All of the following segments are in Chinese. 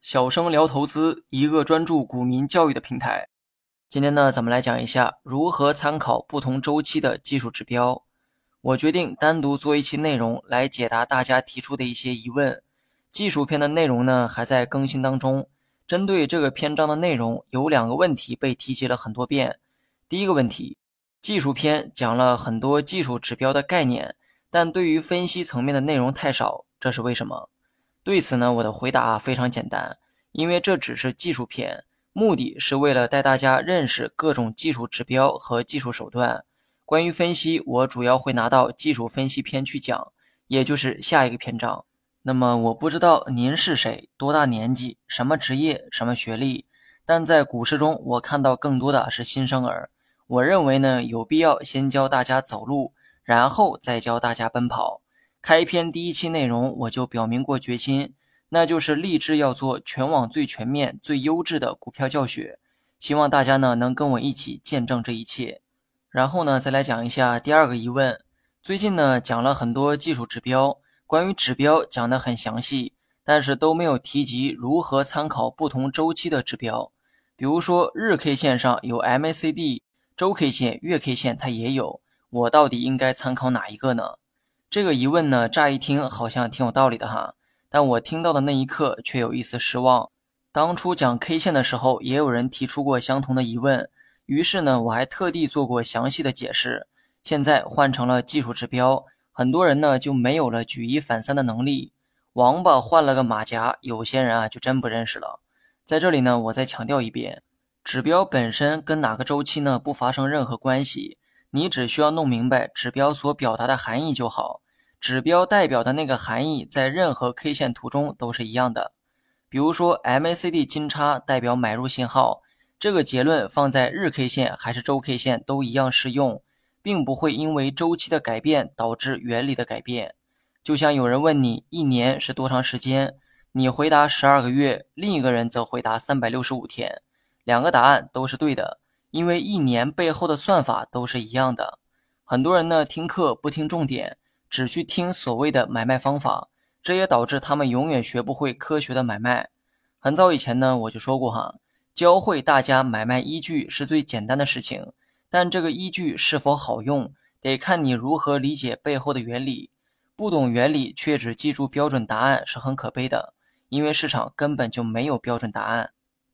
小生聊投资，一个专注股民教育的平台。今天呢，咱们来讲一下如何参考不同周期的技术指标。我决定单独做一期内容来解答大家提出的一些疑问。技术篇的内容呢还在更新当中。针对这个篇章的内容，有两个问题被提及了很多遍。第一个问题，技术篇讲了很多技术指标的概念，但对于分析层面的内容太少，这是为什么？对此呢，我的回答非常简单，因为这只是技术篇，目的是为了带大家认识各种技术指标和技术手段。关于分析，我主要会拿到技术分析篇去讲，也就是下一个篇章。那么我不知道您是谁，多大年纪，什么职业，什么学历，但在股市中，我看到更多的是新生儿。我认为呢，有必要先教大家走路，然后再教大家奔跑。开篇第一期内容我就表明过决心，那就是立志要做全网最全面、最优质的股票教学。希望大家呢能跟我一起见证这一切。然后呢，再来讲一下第二个疑问。最近呢讲了很多技术指标。关于指标讲得很详细，但是都没有提及如何参考不同周期的指标。比如说日 K 线上有 MACD，周 K 线、月 K 线它也有，我到底应该参考哪一个呢？这个疑问呢，乍一听好像挺有道理的哈，但我听到的那一刻却有一丝失望。当初讲 K 线的时候，也有人提出过相同的疑问，于是呢，我还特地做过详细的解释。现在换成了技术指标。很多人呢就没有了举一反三的能力，王八换了个马甲，有些人啊就真不认识了。在这里呢，我再强调一遍，指标本身跟哪个周期呢不发生任何关系，你只需要弄明白指标所表达的含义就好。指标代表的那个含义在任何 K 线图中都是一样的。比如说 MACD 金叉代表买入信号，这个结论放在日 K 线还是周 K 线都一样适用。并不会因为周期的改变导致原理的改变。就像有人问你一年是多长时间，你回答十二个月，另一个人则回答三百六十五天，两个答案都是对的，因为一年背后的算法都是一样的。很多人呢听课不听重点，只去听所谓的买卖方法，这也导致他们永远学不会科学的买卖。很早以前呢我就说过哈，教会大家买卖依据是最简单的事情。但这个依据是否好用，得看你如何理解背后的原理。不懂原理却只记住标准答案是很可悲的，因为市场根本就没有标准答案。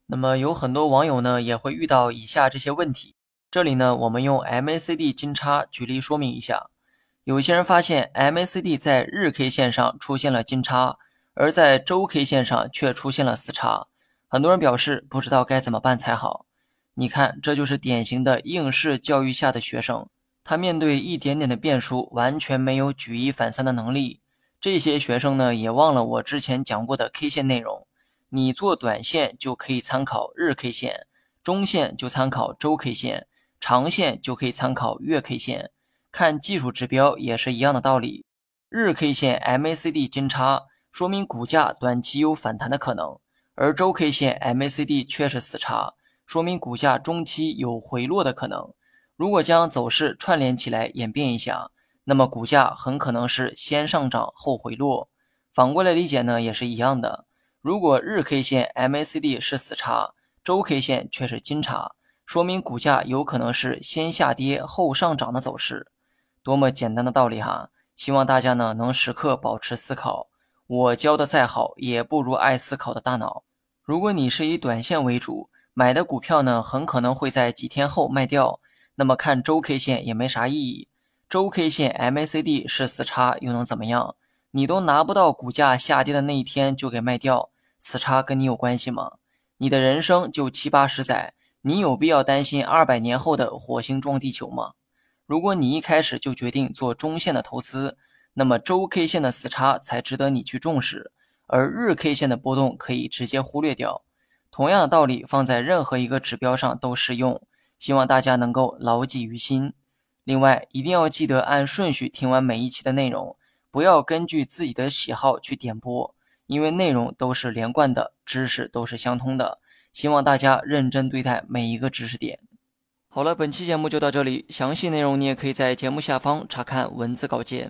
那么有很多网友呢也会遇到以下这些问题。这里呢我们用 MACD 金叉举例说明一下。有些人发现 MACD 在日 K 线上出现了金叉，而在周 K 线上却出现了死叉。很多人表示不知道该怎么办才好。你看，这就是典型的应试教育下的学生，他面对一点点的变数，完全没有举一反三的能力。这些学生呢，也忘了我之前讲过的 K 线内容。你做短线就可以参考日 K 线，中线就参考周 K 线，长线就可以参考月 K 线。看技术指标也是一样的道理。日 K 线 MACD 金叉，说明股价短期有反弹的可能，而周 K 线 MACD 却是死叉。说明股价中期有回落的可能。如果将走势串联起来演变一下，那么股价很可能是先上涨后回落。反过来理解呢，也是一样的。如果日 K 线 MACD 是死叉，周 K 线却是金叉，说明股价有可能是先下跌后上涨的走势。多么简单的道理哈！希望大家呢能时刻保持思考。我教的再好，也不如爱思考的大脑。如果你是以短线为主。买的股票呢，很可能会在几天后卖掉。那么看周 K 线也没啥意义。周 K 线 MACD 是死叉又能怎么样？你都拿不到股价下跌的那一天就给卖掉，死叉跟你有关系吗？你的人生就七八十载，你有必要担心二百年后的火星撞地球吗？如果你一开始就决定做中线的投资，那么周 K 线的死叉才值得你去重视，而日 K 线的波动可以直接忽略掉。同样的道理放在任何一个指标上都适用，希望大家能够牢记于心。另外，一定要记得按顺序听完每一期的内容，不要根据自己的喜好去点播，因为内容都是连贯的，知识都是相通的。希望大家认真对待每一个知识点。好了，本期节目就到这里，详细内容你也可以在节目下方查看文字稿件。